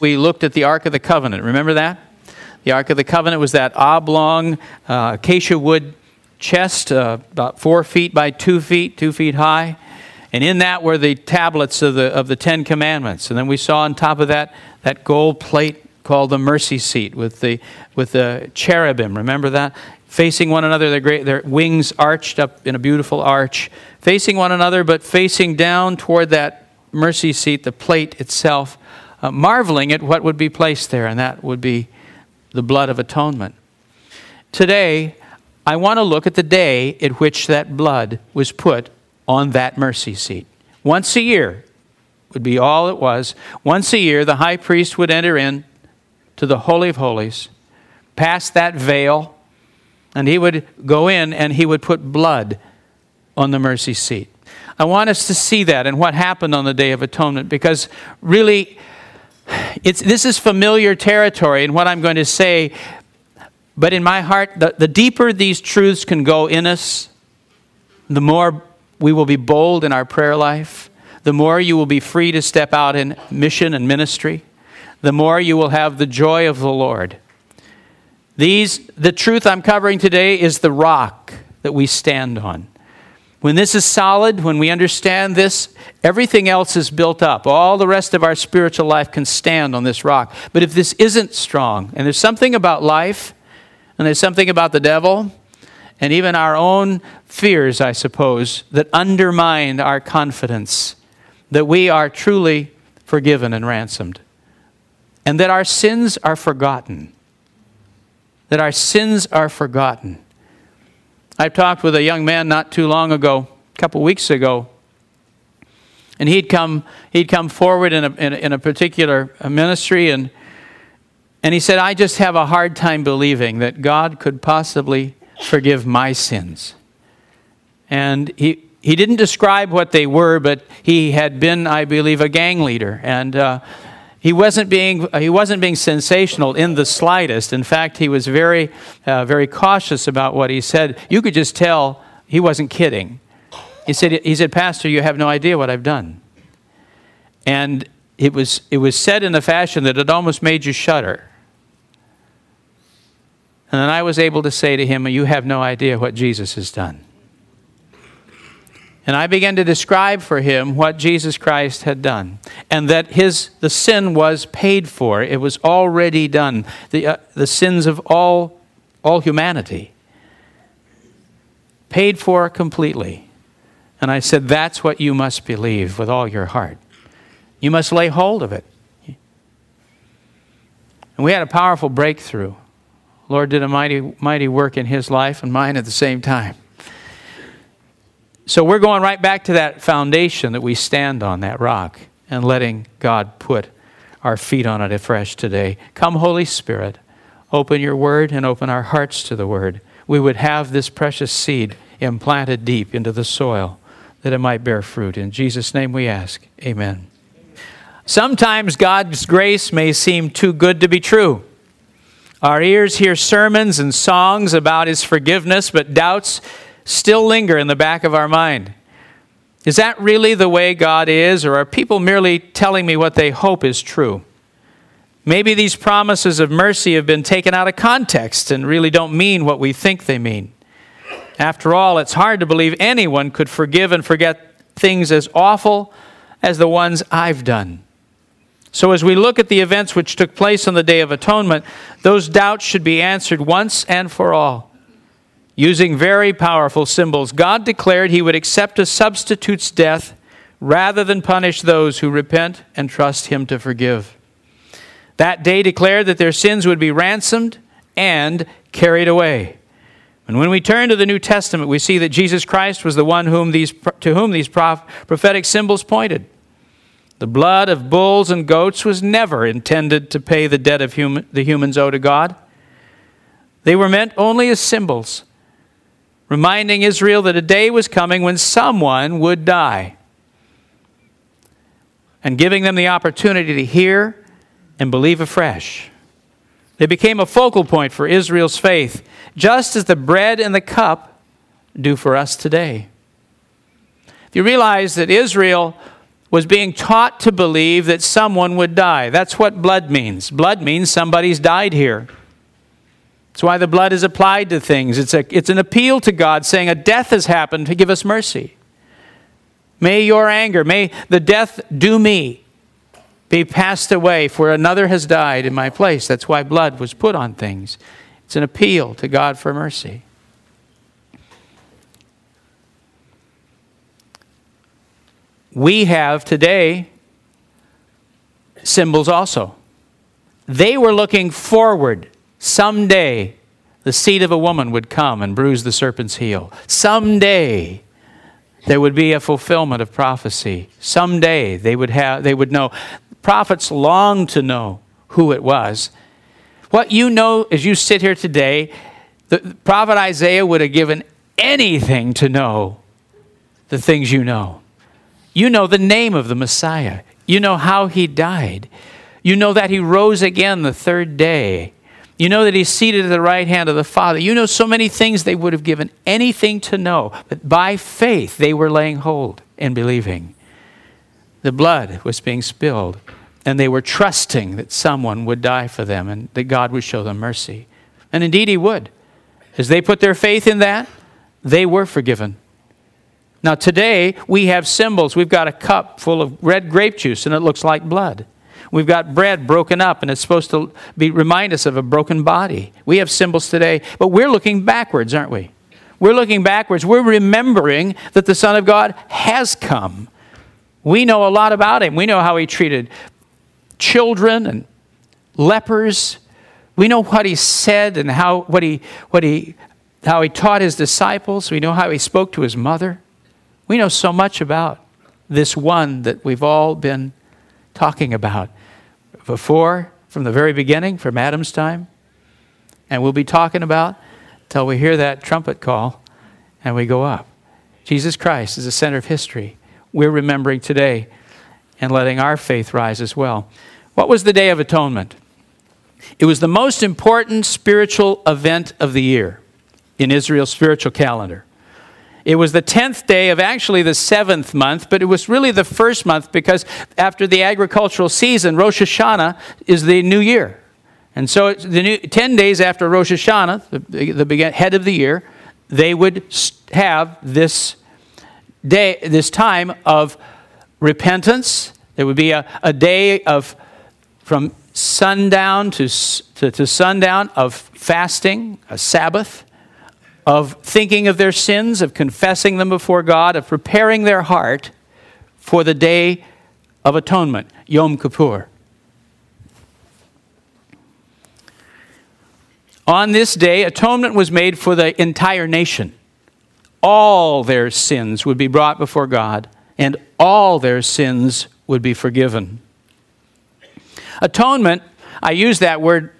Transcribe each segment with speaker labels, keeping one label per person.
Speaker 1: we looked at the Ark of the Covenant. Remember that? The Ark of the Covenant was that oblong uh, acacia wood chest, uh, about four feet by two feet, two feet high. And in that were the tablets of the, of the Ten Commandments. And then we saw on top of that that gold plate called the mercy seat with the, with the cherubim. Remember that? Facing one another, their, great, their wings arched up in a beautiful arch. Facing one another, but facing down toward that mercy seat, the plate itself uh, marveling at what would be placed there, and that would be the blood of atonement. Today, I want to look at the day at which that blood was put on that mercy seat. Once a year would be all it was. Once a year, the high priest would enter in to the Holy of Holies, pass that veil, and he would go in and he would put blood on the mercy seat. I want us to see that and what happened on the Day of Atonement because really, it's, this is familiar territory in what I'm going to say, but in my heart, the, the deeper these truths can go in us, the more we will be bold in our prayer life, the more you will be free to step out in mission and ministry, the more you will have the joy of the Lord. These, the truth I'm covering today is the rock that we stand on. When this is solid, when we understand this, everything else is built up. All the rest of our spiritual life can stand on this rock. But if this isn't strong, and there's something about life, and there's something about the devil, and even our own fears, I suppose, that undermine our confidence that we are truly forgiven and ransomed, and that our sins are forgotten. That our sins are forgotten. I talked with a young man not too long ago, a couple weeks ago, and he'd come, he'd come forward in a, in a, in a particular ministry, and, and he said, I just have a hard time believing that God could possibly forgive my sins. And he, he didn't describe what they were, but he had been, I believe, a gang leader. And uh, he wasn't being, he wasn't being sensational in the slightest. In fact, he was very, uh, very cautious about what he said. You could just tell he wasn't kidding. He said, he said, Pastor, you have no idea what I've done. And it was, it was said in a fashion that it almost made you shudder. And then I was able to say to him, You have no idea what Jesus has done. And I began to describe for him what Jesus Christ had done and that his, the sin was paid for. It was already done. The, uh, the sins of all, all humanity. Paid for completely. And I said, That's what you must believe with all your heart. You must lay hold of it. And we had a powerful breakthrough. Lord did a mighty, mighty work in his life and mine at the same time. So we're going right back to that foundation that we stand on, that rock, and letting God put our feet on it afresh today. Come, Holy Spirit, open your word and open our hearts to the word. We would have this precious seed implanted deep into the soil that it might bear fruit. In Jesus' name we ask. Amen. Sometimes God's grace may seem too good to be true. Our ears hear sermons and songs about His forgiveness, but doubts still linger in the back of our mind. Is that really the way God is, or are people merely telling me what they hope is true? Maybe these promises of mercy have been taken out of context and really don't mean what we think they mean. After all, it's hard to believe anyone could forgive and forget things as awful as the ones I've done. So, as we look at the events which took place on the Day of Atonement, those doubts should be answered once and for all. Using very powerful symbols, God declared he would accept a substitute's death rather than punish those who repent and trust him to forgive. That day declared that their sins would be ransomed and carried away. And when we turn to the New Testament, we see that Jesus Christ was the one whom these, to whom these prophetic symbols pointed. The blood of bulls and goats was never intended to pay the debt of human, the humans owe to God. They were meant only as symbols, reminding Israel that a day was coming when someone would die, and giving them the opportunity to hear and believe afresh. They became a focal point for Israel's faith, just as the bread and the cup do for us today. You realize that Israel was being taught to believe that someone would die. That's what blood means. Blood means somebody's died here. That's why the blood is applied to things. It's, a, it's an appeal to God saying, A death has happened to give us mercy. May your anger, may the death do me be passed away, for another has died in my place. That's why blood was put on things. It's an appeal to God for mercy. we have today symbols also. They were looking forward. Someday, the seed of a woman would come and bruise the serpent's heel. Someday, there would be a fulfillment of prophecy. Someday, they would, have, they would know. Prophets longed to know who it was. What you know as you sit here today, the prophet Isaiah would have given anything to know the things you know. You know the name of the Messiah. You know how he died. You know that he rose again the third day. You know that he's seated at the right hand of the Father. You know so many things they would have given anything to know. But by faith, they were laying hold and believing. The blood was being spilled, and they were trusting that someone would die for them and that God would show them mercy. And indeed, he would. As they put their faith in that, they were forgiven. Now, today we have symbols. We've got a cup full of red grape juice and it looks like blood. We've got bread broken up and it's supposed to be, remind us of a broken body. We have symbols today, but we're looking backwards, aren't we? We're looking backwards. We're remembering that the Son of God has come. We know a lot about him. We know how he treated children and lepers. We know what he said and how, what he, what he, how he taught his disciples. We know how he spoke to his mother. We know so much about this one that we've all been talking about before, from the very beginning, from Adam's time. And we'll be talking about till we hear that trumpet call and we go up. Jesus Christ is the center of history. We're remembering today and letting our faith rise as well. What was the Day of Atonement? It was the most important spiritual event of the year in Israel's spiritual calendar. It was the 10th day of actually the seventh month, but it was really the first month because after the agricultural season, Rosh Hashanah is the new year. And so the new, 10 days after Rosh Hashanah, the, the head of the year, they would have this day, this time of repentance. There would be a, a day of from sundown to, to, to sundown of fasting, a Sabbath of thinking of their sins, of confessing them before God, of preparing their heart for the day of atonement, Yom Kippur. On this day, atonement was made for the entire nation. All their sins would be brought before God, and all their sins would be forgiven. Atonement, I use that word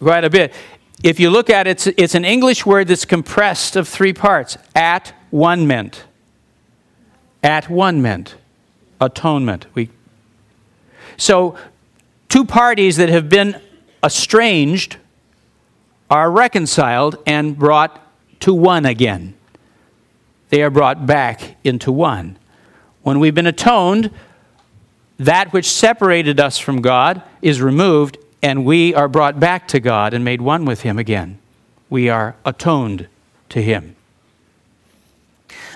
Speaker 1: quite a bit if you look at it, it's, it's an English word that's compressed of three parts at one meant. At one meant. Atonement. We, so, two parties that have been estranged are reconciled and brought to one again. They are brought back into one. When we've been atoned, that which separated us from God is removed and we are brought back to God and made one with Him again. We are atoned to Him.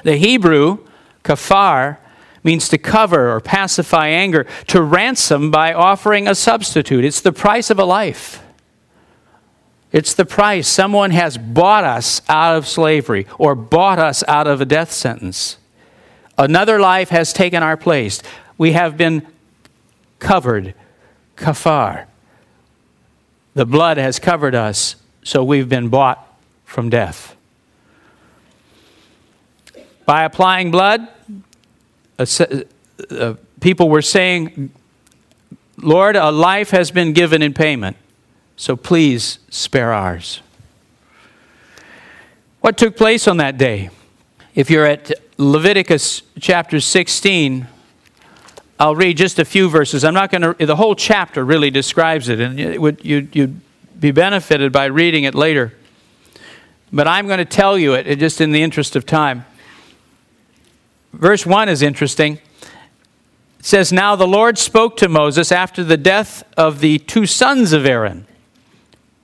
Speaker 1: The Hebrew, kafar, means to cover or pacify anger, to ransom by offering a substitute. It's the price of a life. It's the price. Someone has bought us out of slavery or bought us out of a death sentence. Another life has taken our place. We have been covered, kafar. The blood has covered us, so we've been bought from death. By applying blood, a, a uh, uh, people were saying, Lord, a life has been given in payment, so please spare ours. What took place on that day? If you're at Leviticus chapter 16, I'll read just a few verses. I'm not going to, the whole chapter really describes it, and it would, you, you'd be benefited by reading it later. But I'm going to tell you it just in the interest of time. Verse 1 is interesting. It says, Now the Lord spoke to Moses after the death of the two sons of Aaron,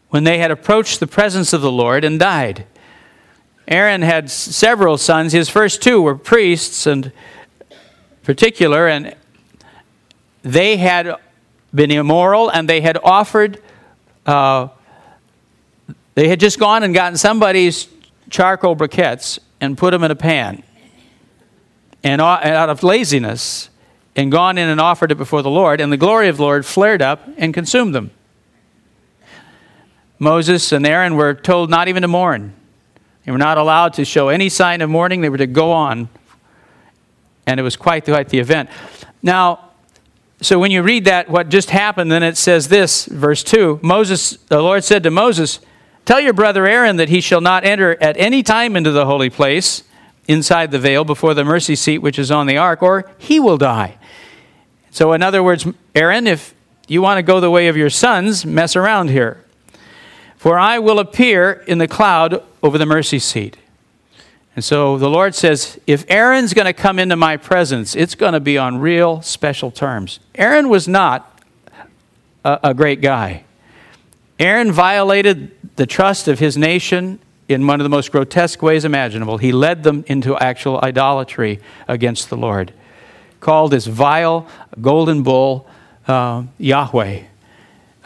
Speaker 1: when they had approached the presence of the Lord and died. Aaron had several sons. His first two were priests, and particular, and they had been immoral, and they had offered. Uh, they had just gone and gotten somebody's charcoal briquettes and put them in a pan, and out of laziness, and gone in and offered it before the Lord, and the glory of the Lord flared up and consumed them. Moses and Aaron were told not even to mourn. They were not allowed to show any sign of mourning. They were to go on. And it was quite, quite the event. Now, so when you read that, what just happened, then it says this, verse 2 Moses, the Lord said to Moses, Tell your brother Aaron that he shall not enter at any time into the holy place inside the veil before the mercy seat which is on the ark, or he will die. So, in other words, Aaron, if you want to go the way of your sons, mess around here. For I will appear in the cloud over the mercy seat. And so the Lord says, if Aaron's going to come into my presence, it's going to be on real special terms. Aaron was not a, a, great guy. Aaron violated the trust of his nation in one of the most grotesque ways imaginable. He led them into actual idolatry against the Lord, called this vile golden bull uh, Yahweh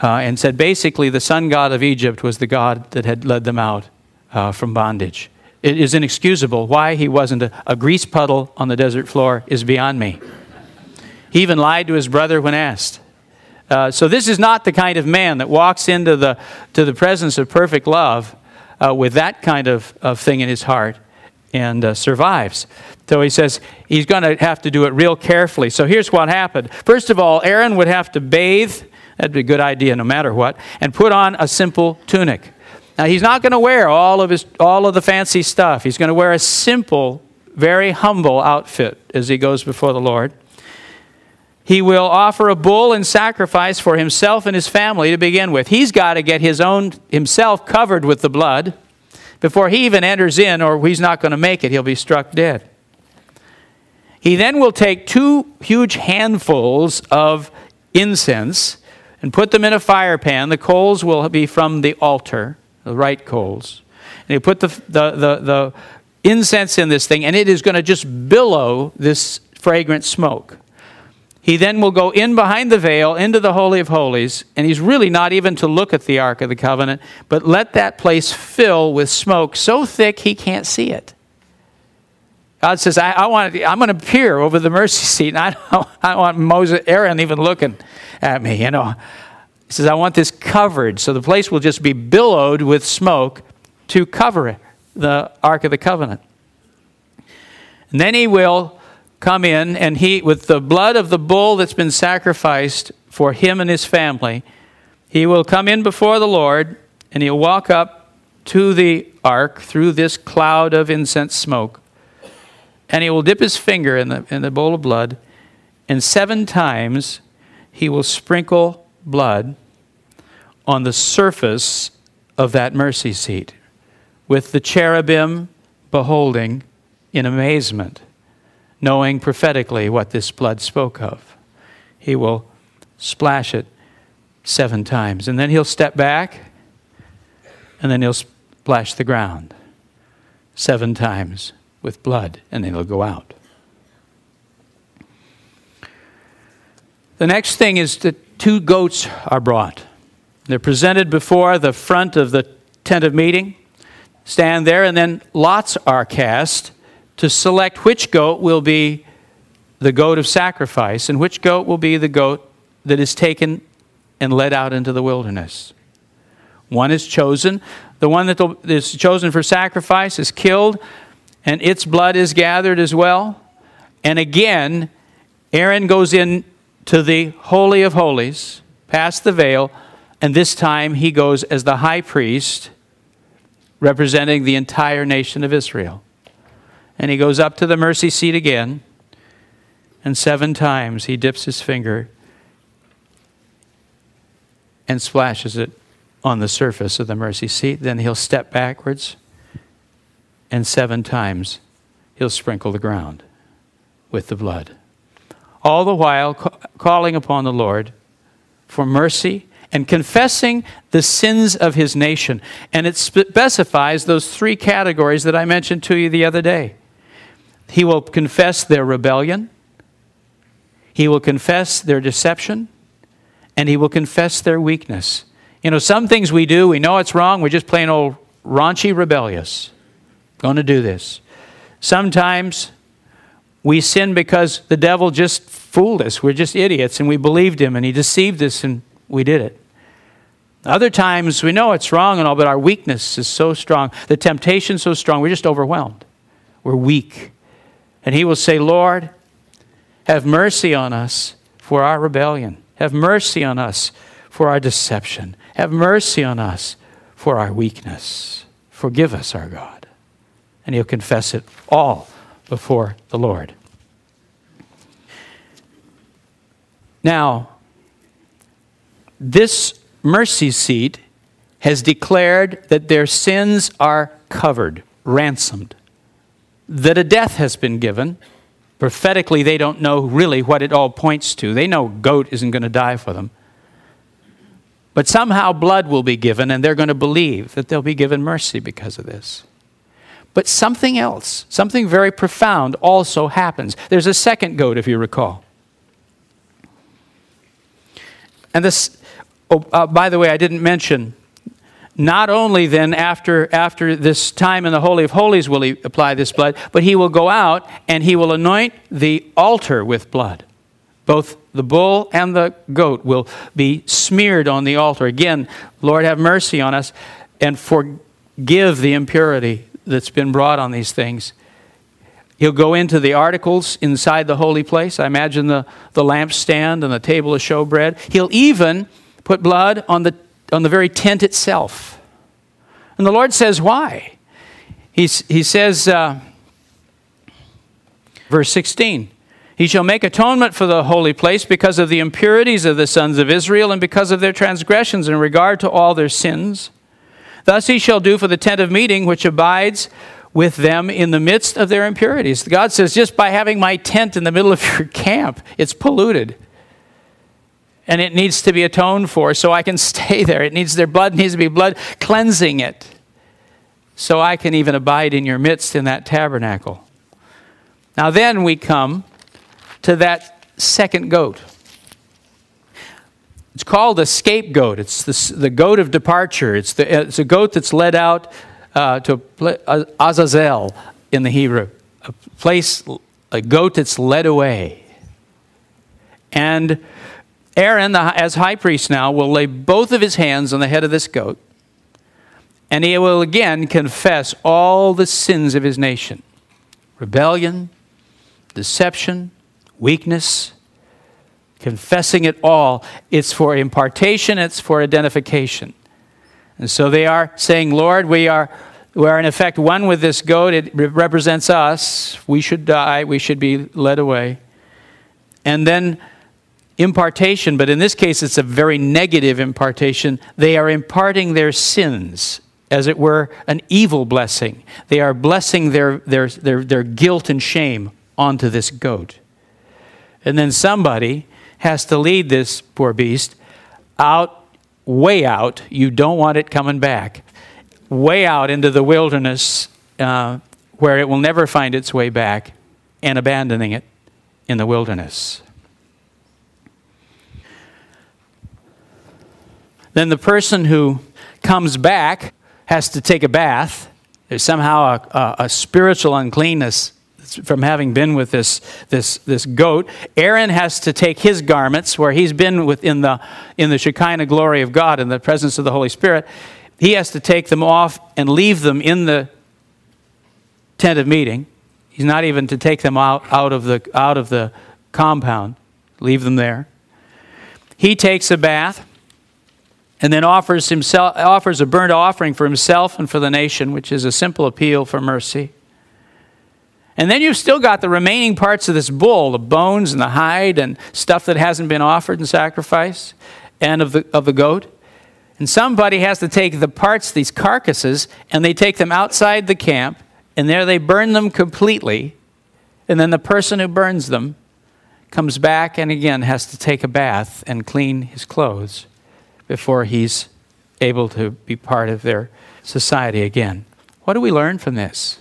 Speaker 1: uh, and said basically the sun god of Egypt was the god that had led them out uh, from bondage. It is inexcusable. Why he wasn't a, a grease puddle on the desert floor is beyond me. He even lied to his brother when asked. Uh, so this is not the kind of man that walks into the, to the presence of perfect love uh, with that kind of, of thing in his heart and uh, survives. So he says he's going to have to do it real carefully. So here's what happened. First of all, Aaron would have to bathe That'd be a good idea no matter what. And put on a simple tunic. Now, he's not going to wear all of, his, all of the fancy stuff. He's going to wear a simple, very humble outfit as he goes before the Lord. He will offer a bull and sacrifice for himself and his family to begin with. He's got to get his own himself covered with the blood before he even enters in, or he's not going to make it. He'll be struck dead. He then will take two huge handfuls of incense and put them in a fire pan. The coals will be from the altar, the right coals. And you put the, the, the, the incense in this thing, and it is going to just billow this fragrant smoke. He then will go in behind the veil into the Holy of Holies, and he's really not even to look at the Ark of the Covenant, but let that place fill with smoke so thick he can't see it. God says, I, I want, I'm going to peer over the mercy seat, and I don't, I don't want Moses, Aaron even looking at me, you know. He says, I want this covered. So the place will just be billowed with smoke to cover the Ark of the Covenant. And then he will come in and he, with the blood of the bull that's been sacrificed for him and his family, he will come in before the Lord and he'll walk up to the ark through this cloud of incense smoke. And he will dip his finger in the, in the bowl of blood, and seven times he will sprinkle blood on the surface of that mercy seat, with the cherubim beholding in amazement, knowing prophetically what this blood spoke of. He will splash it seven times, and then he'll step back, and then he'll splash the ground seven times with blood, and then it'll go out. The next thing is that two goats are brought. They're presented before the front of the tent of meeting, stand there, and then lots are cast to select which goat will be the goat of sacrifice and which goat will be the goat that is taken and led out into the wilderness. One is chosen. The one that is chosen for sacrifice is killed, and its blood is gathered as well. And again, Aaron goes in to the Holy of Holies, past the veil, and this time he goes as the high priest representing the entire nation of Israel. And he goes up to the mercy seat again, and seven times he dips his finger and splashes it on the surface of the mercy seat. Then he'll step backwards, and seven times he'll sprinkle the ground with the blood. All the while ca- calling upon the Lord for mercy and confessing the sins of his nation. And it specifies those three categories that I mentioned to you the other day. He will confess their rebellion, he will confess their deception, and he will confess their weakness. You know, some things we do, we know it's wrong, we're just plain old raunchy rebellious. Going to do this. Sometimes we sin because the devil just fooled us. We're just idiots and we believed him and he deceived us and we did it. Other times we know it's wrong and all, but our weakness is so strong, the temptation so strong, we're just overwhelmed. We're weak. And he will say, Lord, have mercy on us for our rebellion. Have mercy on us for our deception. Have mercy on us for our weakness. Forgive us, our God. And he'll confess it all before the Lord. Now, this mercy seat has declared that their sins are covered, ransomed, that a death has been given. Prophetically, they don't know really what it all points to. They know goat isn't going to die for them. But somehow blood will be given, and they're going to believe that they'll be given mercy because of this. But something else, something very profound, also happens. There's a second goat, if you recall. And this, oh, uh, by the way, I didn't mention, not only then after, after this time in the Holy of Holies will he apply this blood, but he will go out and he will anoint the altar with blood. Both the bull and the goat will be smeared on the altar. Again, Lord, have mercy on us and forgive the impurity that's been brought on these things. He'll go into the articles inside the holy place. I imagine the, the lampstand and the table of showbread. He'll even put blood on the, on the very tent itself. And the Lord says, Why? He's, he says, uh, verse 16, He shall make atonement for the holy place because of the impurities of the sons of Israel and because of their transgressions in regard to all their sins. Thus he shall do for the tent of meeting which abides with them in the midst of their impurities. God says, just by having my tent in the middle of your camp, it's polluted. And it needs to be atoned for so I can stay there. It needs their blood needs to be blood cleansing it. So I can even abide in your midst in that tabernacle. Now then we come to that second goat. It's called a scapegoat. It's the, the goat of departure. It's, the, it's a goat that's led out uh, to uh, Azazel in the Hebrew, a place, a goat that's led away. And Aaron, as high priest now, will lay both of his hands on the head of this goat, and he will again confess all the sins of his nation rebellion, deception, weakness, confessing it all. It's for impartation, it's for identification. And so they are saying, Lord, we are, we are in effect one with this goat. It represents us. We should die. We should be led away. And then impartation, but in this case it's a very negative impartation. They are imparting their sins, as it were, an evil blessing. They are blessing their, their, their, their guilt and shame onto this goat. And then somebody has to lead this poor beast out way out. You don't want it coming back. Way out into the wilderness uh, where it will never find its way back and abandoning it in the wilderness. Then the person who comes back has to take a bath. There's somehow a, a, a spiritual uncleanness from having been with this, this, this goat. Aaron has to take his garments, where he's been within the, in the Shekinah glory of God, in the presence of the Holy Spirit. He has to take them off and leave them in the tent of meeting. He's not even to take them out, out of, the, out of the, compound, leave them there. He takes a bath and then offers, himself, offers a burnt offering for himself and for the nation, which is a simple appeal for mercy. And then you've still got the remaining parts of this bull the bones and the hide and stuff that hasn't been offered in sacrifice, and of the, of the goat. And somebody has to take the parts, these carcasses, and they take them outside the camp, and there they burn them completely. And then the person who burns them comes back and again has to take a bath and clean his clothes before he's able to be part of their society again. What do we learn from this?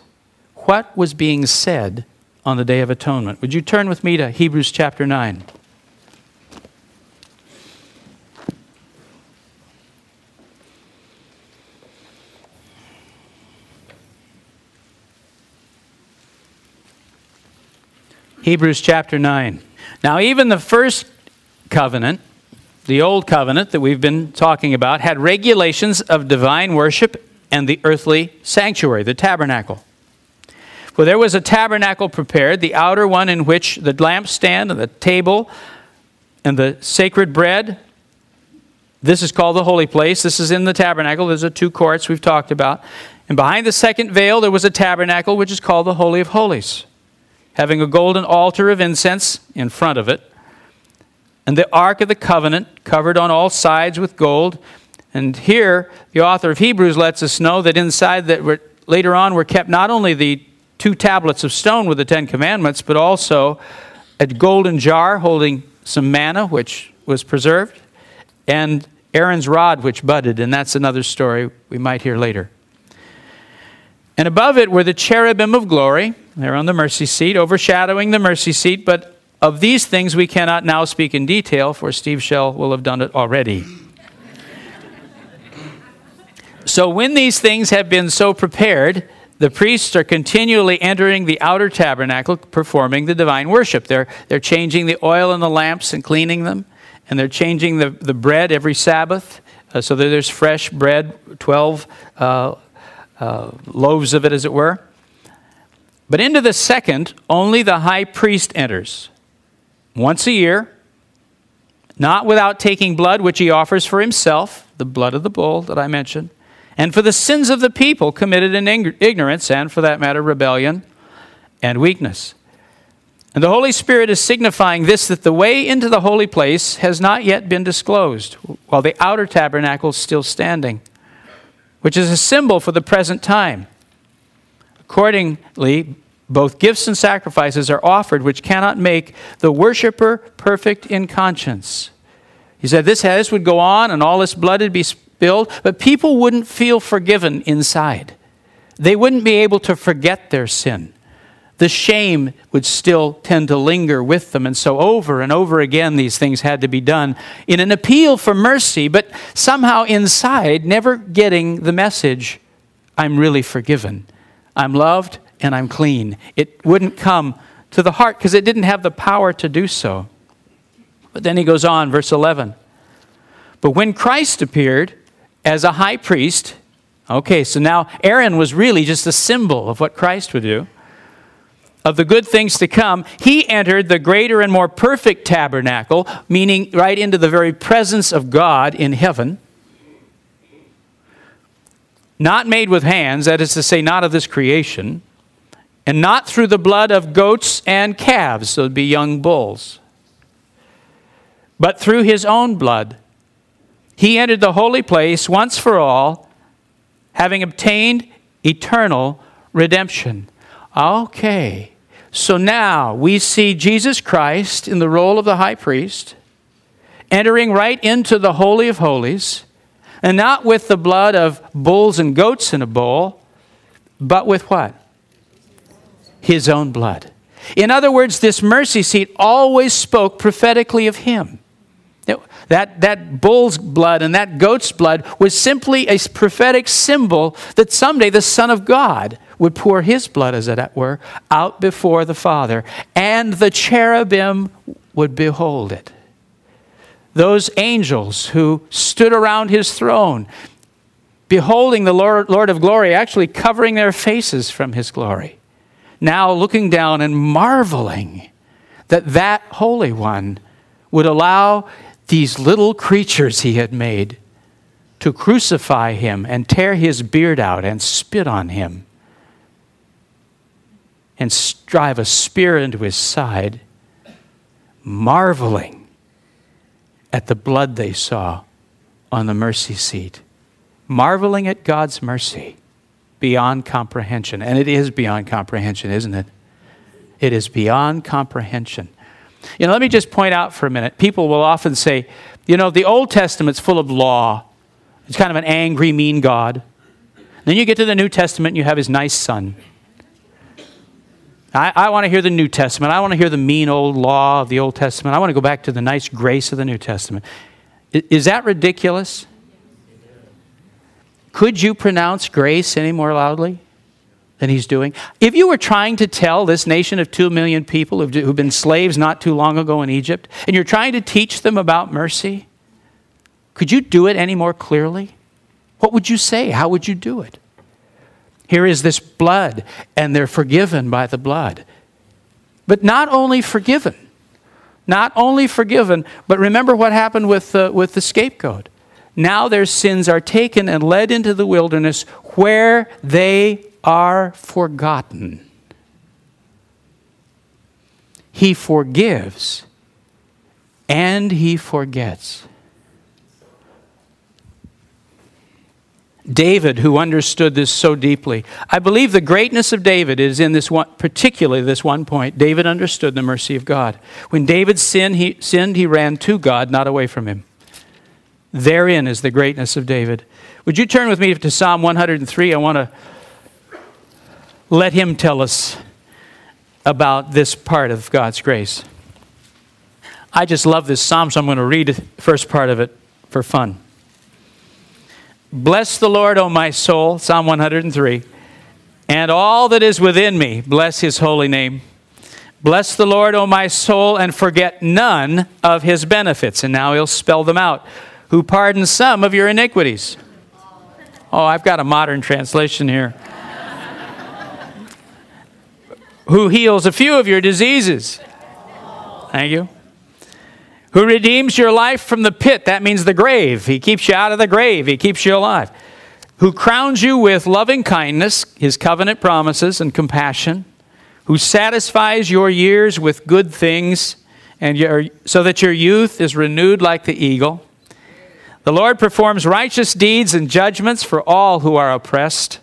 Speaker 1: What was being said on the Day of Atonement? Would you turn with me to Hebrews chapter 9? Hebrews chapter 9. Now, even the first covenant, the old covenant that we've been talking about, had regulations of divine worship and the earthly sanctuary, the tabernacle. For there was a tabernacle prepared, the outer one in which the lampstand and the table and the sacred bread. This is called the holy place. This is in the tabernacle. There's the two courts we've talked about. And behind the second veil, there was a tabernacle which is called the Holy of Holies having a golden altar of incense in front of it, and the Ark of the Covenant covered on all sides with gold. And here, the author of Hebrews lets us know that inside that later on were kept not only the two tablets of stone with the Ten Commandments, but also a golden jar holding some manna, which was preserved, and Aaron's rod, which budded, and that's another story we might hear later. And above it were the cherubim of glory. They're on the mercy seat, overshadowing the mercy seat. But of these things we cannot now speak in detail, for Steve Schell will have done it already. so when these things have been so prepared, the priests are continually entering the outer tabernacle, performing the divine worship. They're, they're changing the oil in the lamps and cleaning them, and they're changing the, the bread every Sabbath uh, so that there's fresh bread, 12 uh, uh, loaves of it, as it were. But into the second, only the high priest enters once a year, not without taking blood which he offers for himself, the blood of the bull that I mentioned, and for the sins of the people committed in ignorance, and for that matter, rebellion and weakness. And the Holy Spirit is signifying this that the way into the holy place has not yet been disclosed, while the outer tabernacle is still standing which is a symbol for the present time. Accordingly, both gifts and sacrifices are offered, which cannot make the worshiper perfect in conscience. He said this, this would go on and all this blood would be spilled, but people wouldn't feel forgiven inside. They wouldn't be able to forget their sin the shame would still tend to linger with them. And so, over and over again, these things had to be done in an appeal for mercy, but somehow inside, never getting the message I'm really forgiven, I'm loved, and I'm clean. It wouldn't come to the heart because it didn't have the power to do so. But then he goes on, verse 11. But when Christ appeared as a high priest, okay, so now Aaron was really just a symbol of what Christ would do of the good things to come, he entered the greater and more perfect tabernacle, meaning right into the very presence of God in heaven. Not made with hands, that is to say, not of this creation, and not through the blood of goats and calves, so it'd be young bulls, but through his own blood. He entered the holy place once for all, having obtained eternal redemption. Okay. So now we see Jesus Christ in the role of the high priest, entering right into the Holy of Holies, and not with the blood of bulls and goats in a bowl, but with what? His own blood. In other words, this mercy seat always spoke prophetically of him. That, that bull's blood and that goat's blood was simply a prophetic symbol that someday the Son of God would pour his blood, as it were, out before the Father, and the cherubim would behold it. Those angels who stood around his throne, beholding the Lord, Lord of glory, actually covering their faces from his glory, now looking down and marveling that that Holy One would allow these little creatures he had made to crucify him and tear his beard out and spit on him and drive a spear into his side, marveling at the blood they saw on the mercy seat, marveling at God's mercy beyond comprehension. And it is beyond comprehension, isn't it? It is beyond comprehension. You know, let me just point out for a minute. People will often say, you know, the Old Testament's full of law. It's kind of an angry, mean God. Then you get to the New Testament and you have his nice son. I, I want to hear the New Testament. I want to hear the mean old law of the Old Testament. I want to go back to the nice grace of the New Testament. Is, is that ridiculous? Could you pronounce grace any more loudly? Than he's doing. If you were trying to tell this nation of two million people who've been slaves not too long ago in Egypt, and you're trying to teach them about mercy, could you do it any more clearly? What would you say? How would you do it? Here is this blood, and they're forgiven by the blood. But not only forgiven, not only forgiven, but remember what happened with, uh, with the scapegoat. Now their sins are taken and led into the wilderness where they are forgotten. He forgives and he forgets. David, who understood this so deeply, I believe the greatness of David is in this one, particularly this one point. David understood the mercy of God. When David sinned he, sinned, he ran to God, not away from him. Therein is the greatness of David. Would you turn with me to Psalm 103? I want to let him tell us about this part of God's grace. I just love this psalm, so I'm going to read the first part of it for fun. Bless the Lord, O my soul, Psalm 103, and all that is within me, bless his holy name. Bless the Lord, O my soul, and forget none of his benefits. And now he'll spell them out. Who pardons some of your iniquities. Oh, I've got a modern translation here who heals a few of your diseases. Thank you. Who redeems your life from the pit. That means the grave. He keeps you out of the grave, He keeps you alive. Who crowns you with loving kindness, His covenant promises, and compassion. Who satisfies your years with good things, and your, so that your youth is renewed like the eagle. The Lord performs righteous deeds and judgments for all who are oppressed.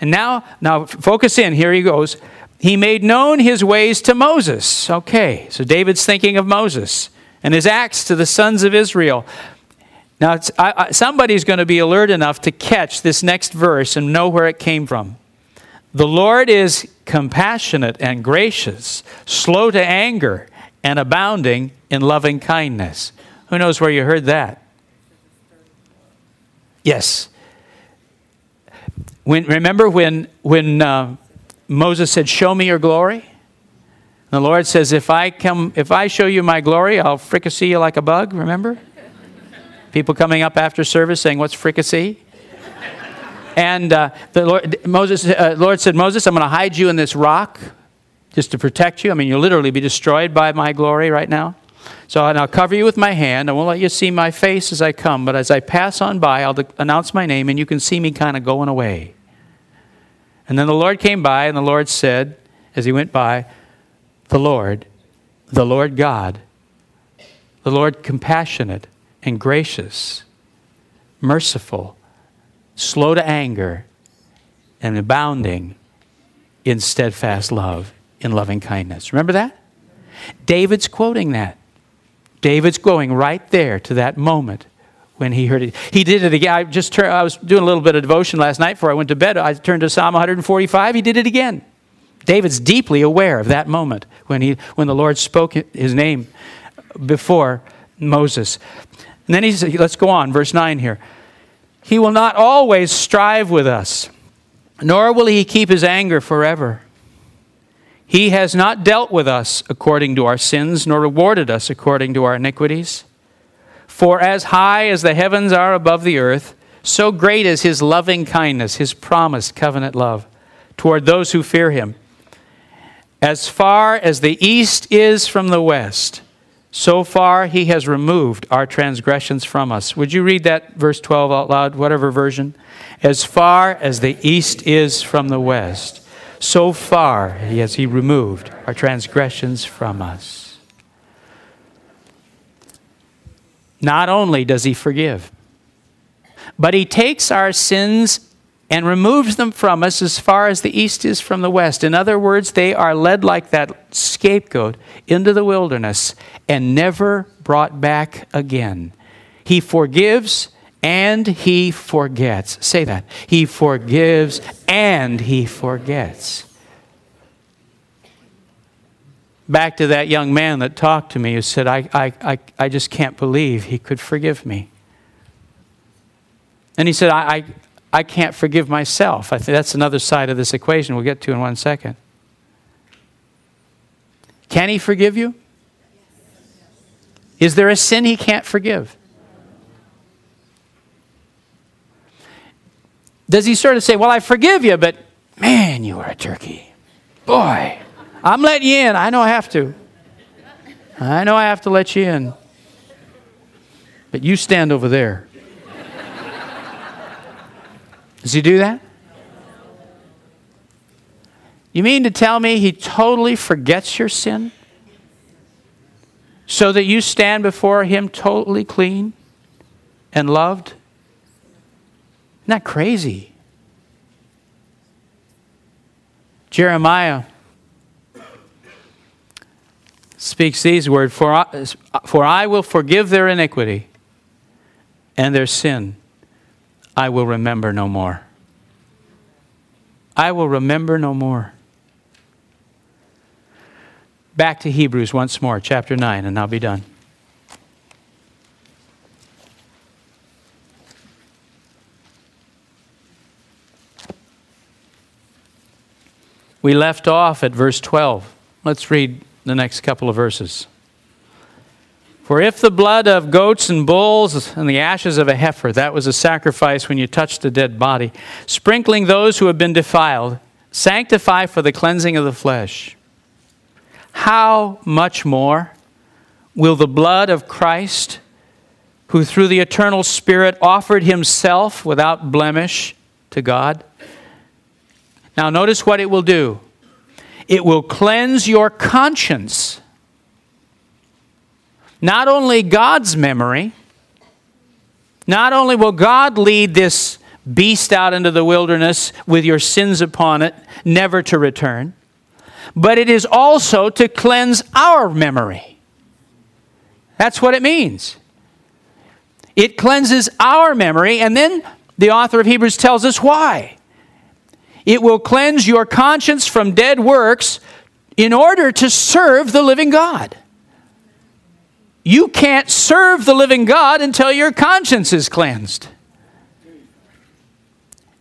Speaker 1: And now, now focus in. Here he goes. He made known his ways to Moses. Okay, so David's thinking of Moses and his acts to the sons of Israel. Now, I, I, somebody's going to be alert enough to catch this next verse and know where it came from. The Lord is compassionate and gracious, slow to anger, and abounding in loving kindness. Who knows where you heard that? Yes. When, remember when, when uh, Moses said, Show me your glory. The Lord says, If I come, if I show you my glory, I'll fricassee you like a bug, remember? People coming up after service saying, What's fricassee? and uh, the Lord, Moses, uh, Lord said, Moses, I'm going to hide you in this rock just to protect you. I mean, you'll literally be destroyed by my glory right now. So I'll cover you with my hand. I won't let you see my face as I come, but as I pass on by, I'll de- announce my name, and you can see me kind of going away. And then the Lord came by, and the Lord said, as he went by, The Lord, the Lord God, the Lord compassionate and gracious, merciful, slow to anger, and abounding in steadfast love, in loving kindness. Remember that? David's quoting that. David's going right there to that moment when he heard it. He did it again. I just turned, I was doing a little bit of devotion last night before I went to bed. I turned to Psalm 145. He did it again. David's deeply aware of that moment when, he, when the Lord spoke his name before Moses. And then he said, let's go on, verse 9 here. He will not always strive with us, nor will he keep his anger forever. He has not dealt with us according to our sins, nor rewarded us according to our iniquities. For as high as the heavens are above the earth, so great is his loving kindness, his promised covenant love toward those who fear him. As far as the east is from the west, so far he has removed our transgressions from us. Would you read that verse 12 out loud, whatever version? As far as the east is from the west, so far has he removed our transgressions from us. Not only does he forgive, but he takes our sins and removes them from us as far as the east is from the west. In other words, they are led like that scapegoat into the wilderness and never brought back again. He forgives and he forgets. Say that. He forgives and he forgets. Back to that young man that talked to me who said, I, I, I, I just can't believe he could forgive me. And he said, I, I, I can't forgive myself. I think that's another side of this equation we'll get to in one second. Can he forgive you? Is there a sin he can't forgive? Does he sort of say, Well, I forgive you, but man, you are a turkey. Boy, I'm letting you in. I know I have to. I know I have to let you in. But you stand over there. Does he do that? You mean to tell me he totally forgets your sin? So that you stand before him totally clean and loved? Isn't that crazy? Jeremiah speaks these words for I, for I will forgive their iniquity and their sin I will remember no more. I will remember no more. Back to Hebrews once more, chapter 9, and I'll be done. We left off at verse 12. Let's read the next couple of verses. For if the blood of goats and bulls and the ashes of a heifer, that was a sacrifice when you touched a dead body, sprinkling those who have been defiled, sanctify for the cleansing of the flesh, how much more will the blood of Christ, who through the eternal Spirit offered himself without blemish to God? Now, notice what it will do it will cleanse your conscience not only God's memory, not only will God lead this beast out into the wilderness with your sins upon it, never to return, but it is also to cleanse our memory. That's what it means. It cleanses our memory, and then the author of Hebrews tells us why. It will cleanse your conscience from dead works in order to serve the living God. You can't serve the living God until your conscience is cleansed.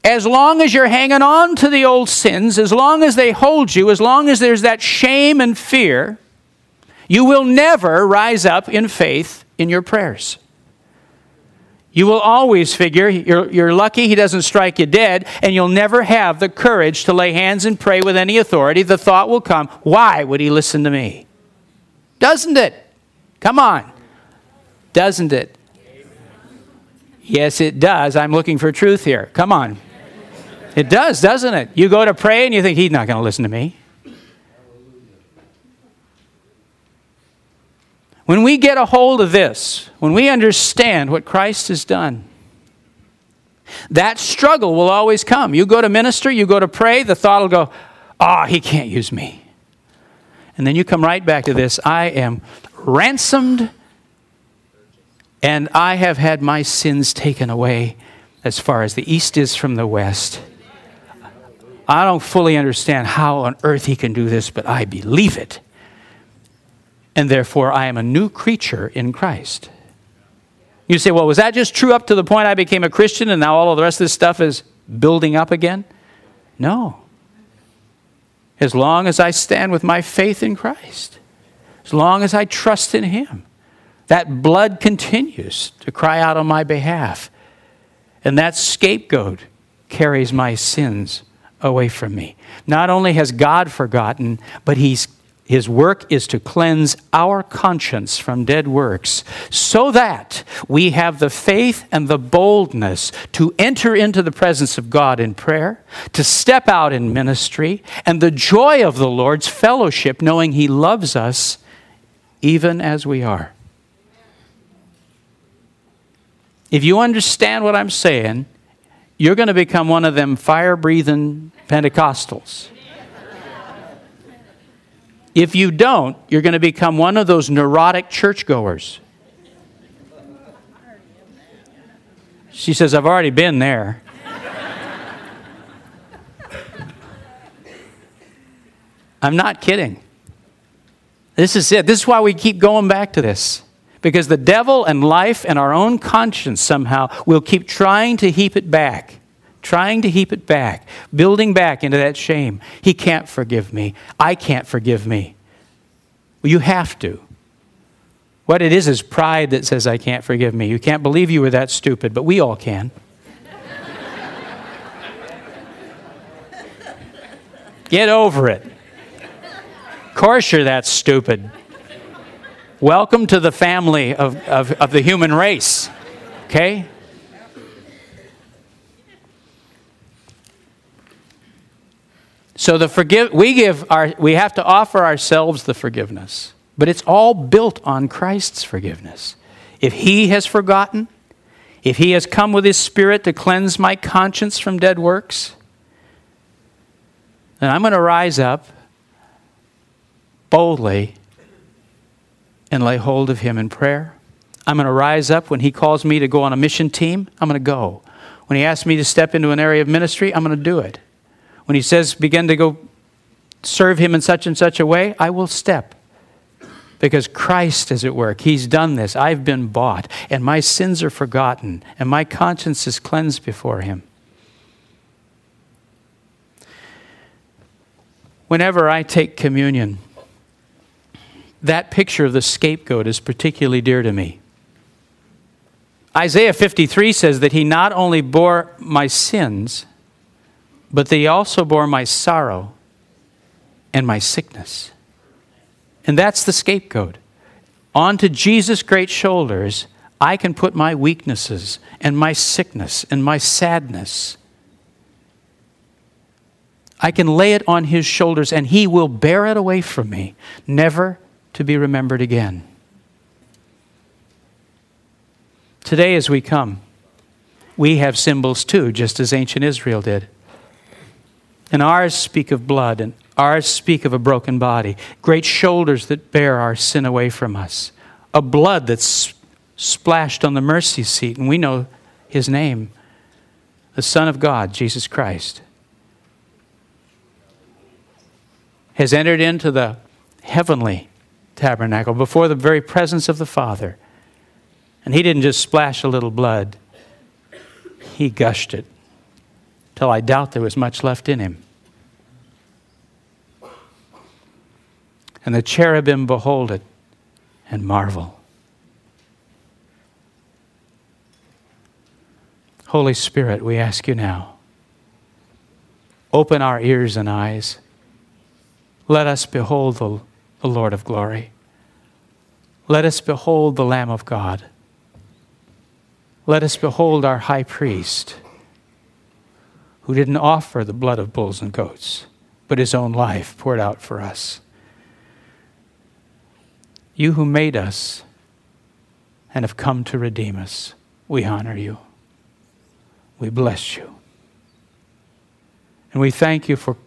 Speaker 1: As long as you're hanging on to the old sins, as long as they hold you, as long as there's that shame and fear, you will never rise up in faith in your prayers. You will always figure you're, you're lucky he doesn't strike you dead, and you'll never have the courage to lay hands and pray with any authority. The thought will come, why would he listen to me? Doesn't it? Come on. Doesn't it? Yes, it does. I'm looking for truth here. Come on. It does, doesn't it? You go to pray and you think, He's not going to listen to me. When we get a hold of this, when we understand what Christ has done, that struggle will always come. You go to minister, you go to pray, the thought will go, oh, he can't use me. And then you come right back to this I am ransomed, and I have had my sins taken away as far as the east is from the west. I don't fully understand how on earth he can do this, but I believe it. And therefore, I am a new creature in Christ. You say, well, was that just true up to the point I became a Christian and now all of the rest of this stuff is building up again? No. As long as I stand with my faith in Christ as long as I trust in Him. That blood continues to cry out on my behalf. And that scapegoat carries my sins away from me. Not only has God forgotten, but he's his work is to cleanse our conscience from dead works so that we have the faith and the boldness to enter into the presence of God in prayer, to step out in ministry, and the joy of the Lord's fellowship, knowing He loves us even as we are. If you understand what I'm saying, you're going to become one of them fire breathing Pentecostals. If you don't, you're going to become one of those neurotic churchgoers. She says, I've already been there. I'm not kidding. This is it. This is why we keep going back to this. Because the devil and life and our own conscience somehow will keep trying to heap it back trying to heap it back, building back into that shame. He can't forgive me. I can't forgive me. Well, you have to. What it is is pride that says, I can't forgive me. You can't believe you were that stupid, but we all can. Get over it. Of course, you're that stupid. Welcome to the family of, of, of the human race. Okay? So the forgive we give our we have to offer ourselves the forgiveness. But it's all built on Christ's forgiveness. If he has forgotten, if he has come with his spirit to cleanse my conscience from dead works, then I'm going to rise up boldly and lay hold of him in prayer. I'm going to rise up when he calls me to go on a mission team, I'm going to go. When he asks me to step into an area of ministry, I'm going to do it. When he says, begin to go serve him in such and such a way, I will step. Because Christ is at work. He's done this. I've been bought, and my sins are forgotten, and my conscience is cleansed before him. Whenever I take communion, that picture of the scapegoat is particularly dear to me. Isaiah 53 says that he not only bore my sins, but they also bore my sorrow and my sickness. And that's the scapegoat. Onto Jesus' great shoulders, I can put my weaknesses and my sickness and my sadness. I can lay it on his shoulders and he will bear it away from me, never to be remembered again. Today, as we come, we have symbols too, just as ancient Israel did. And ours speak of blood, and ours speak of a broken body, great shoulders that bear our sin away from us, a blood that's splashed on the mercy seat, and we know his name, the Son of God, Jesus Christ, has entered into the heavenly tabernacle before the very presence of the Father. And he didn't just splash a little blood, he gushed it till I doubt there was much left in him. And the cherubim behold it and marvel. Holy Spirit, we ask you now, open our ears and eyes. Let us behold the, the Lord of glory. Let us behold the Lamb of God. Let us behold our high priest who didn't offer the blood of bulls and goats, but his own life poured out for us. You who made us and have come to redeem us, we honor you. We bless you. And we thank you for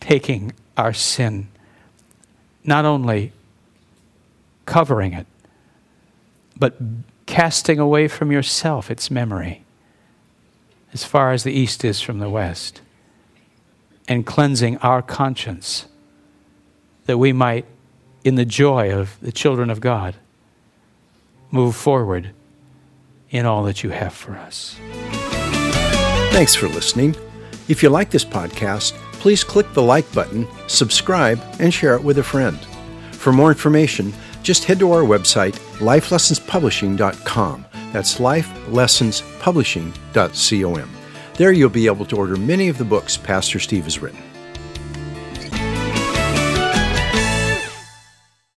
Speaker 1: taking our sin, not only covering it, but casting away from yourself its memory as far as the east is from the west, and cleansing our conscience that we might, in the joy of the children of God, move forward in all that you have for us.
Speaker 2: Thanks for listening. If you like this podcast, please click the like button, subscribe, and share it with a friend. For more information, just head to our website, lifelessonspublishing.com. That's lifelessonspublishing.com. There you'll be able to order many of the books Pastor Steve has written.